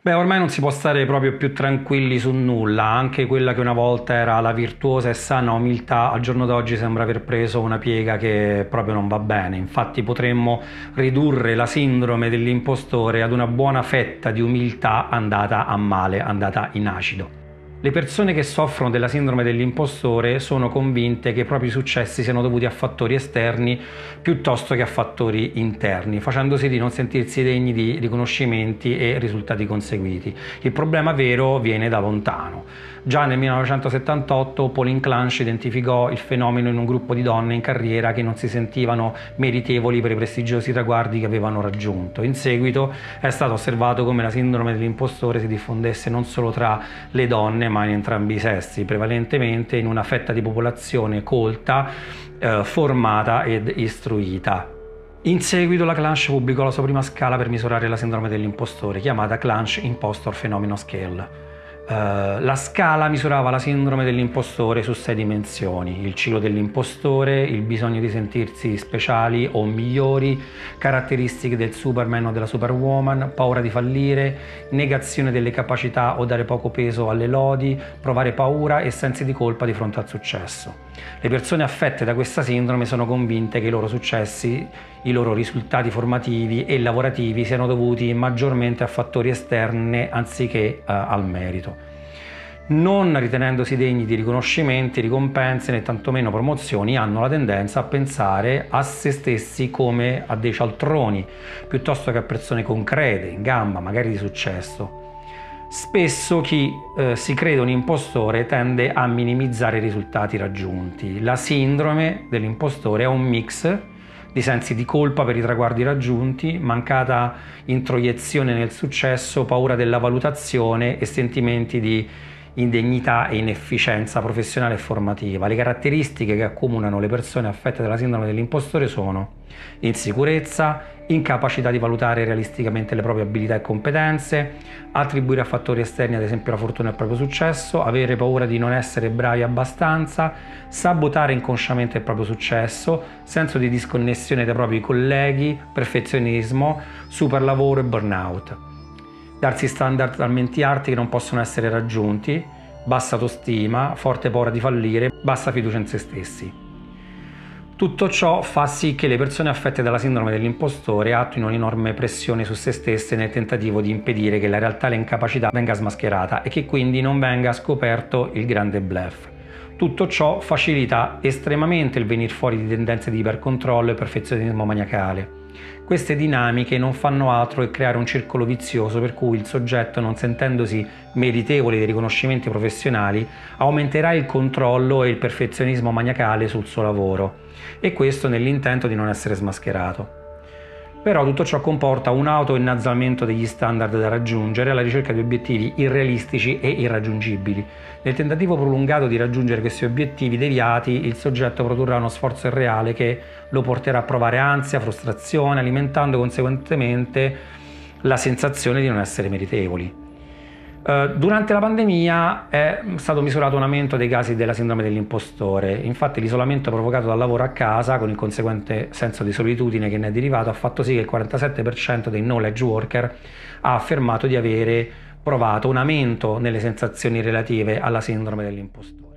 Beh, ormai non si può stare proprio più tranquilli su nulla, anche quella che una volta era la virtuosa e sana umiltà, al giorno d'oggi sembra aver preso una piega che proprio non va bene. Infatti potremmo ridurre la sindrome dell'impostore ad una buona fetta di umiltà andata a male, andata in acido. Le persone che soffrono della sindrome dell'impostore sono convinte che i propri successi siano dovuti a fattori esterni piuttosto che a fattori interni, facendosi di non sentirsi degni di riconoscimenti e risultati conseguiti. Il problema vero viene da lontano. Già nel 1978 Pauline Clanch identificò il fenomeno in un gruppo di donne in carriera che non si sentivano meritevoli per i prestigiosi traguardi che avevano raggiunto. In seguito è stato osservato come la sindrome dell'impostore si diffondesse non solo tra le donne ma in entrambi i sessi, prevalentemente in una fetta di popolazione colta, eh, formata ed istruita. In seguito la Clanch pubblicò la sua prima scala per misurare la sindrome dell'impostore, chiamata Clanch Impostor Phenomenon Scale. Uh, la scala misurava la sindrome dell'impostore su sei dimensioni, il ciclo dell'impostore, il bisogno di sentirsi speciali o migliori, caratteristiche del Superman o della Superwoman, paura di fallire, negazione delle capacità o dare poco peso alle lodi, provare paura e sensi di colpa di fronte al successo. Le persone affette da questa sindrome sono convinte che i loro successi, i loro risultati formativi e lavorativi siano dovuti maggiormente a fattori esterni anziché uh, al merito non ritenendosi degni di riconoscimenti, ricompense né tantomeno promozioni, hanno la tendenza a pensare a se stessi come a dei cialtroni, piuttosto che a persone concrete, in gamba, magari di successo. Spesso chi eh, si crede un impostore tende a minimizzare i risultati raggiunti. La sindrome dell'impostore è un mix di sensi di colpa per i traguardi raggiunti, mancata introiezione nel successo, paura della valutazione e sentimenti di indegnità e inefficienza professionale e formativa. Le caratteristiche che accomunano le persone affette dalla sindrome dell'impostore sono insicurezza, incapacità di valutare realisticamente le proprie abilità e competenze, attribuire a fattori esterni ad esempio la fortuna e il proprio successo, avere paura di non essere bravi abbastanza, sabotare inconsciamente il proprio successo, senso di disconnessione dai propri colleghi, perfezionismo, superlavoro e burnout darsi standard talmente alti che non possono essere raggiunti, bassa autostima, forte paura di fallire, bassa fiducia in se stessi. Tutto ciò fa sì che le persone affette dalla sindrome dell'impostore attuino un'enorme pressione su se stesse nel tentativo di impedire che la realtà e l'incapacità venga smascherata e che quindi non venga scoperto il grande bluff. Tutto ciò facilita estremamente il venir fuori di tendenze di ipercontrollo e perfezionismo maniacale. Queste dinamiche non fanno altro che creare un circolo vizioso per cui il soggetto, non sentendosi meritevole di riconoscimenti professionali, aumenterà il controllo e il perfezionismo maniacale sul suo lavoro, e questo nell'intento di non essere smascherato. Però tutto ciò comporta un autoinnalzamento degli standard da raggiungere alla ricerca di obiettivi irrealistici e irraggiungibili. Nel tentativo prolungato di raggiungere questi obiettivi deviati, il soggetto produrrà uno sforzo irreale che lo porterà a provare ansia, frustrazione, alimentando conseguentemente la sensazione di non essere meritevoli. Eh, durante la pandemia è stato misurato un aumento dei casi della sindrome dell'impostore, infatti l'isolamento provocato dal lavoro a casa con il conseguente senso di solitudine che ne è derivato ha fatto sì che il 47% dei knowledge worker ha affermato di avere provato un aumento nelle sensazioni relative alla sindrome dell'impostore.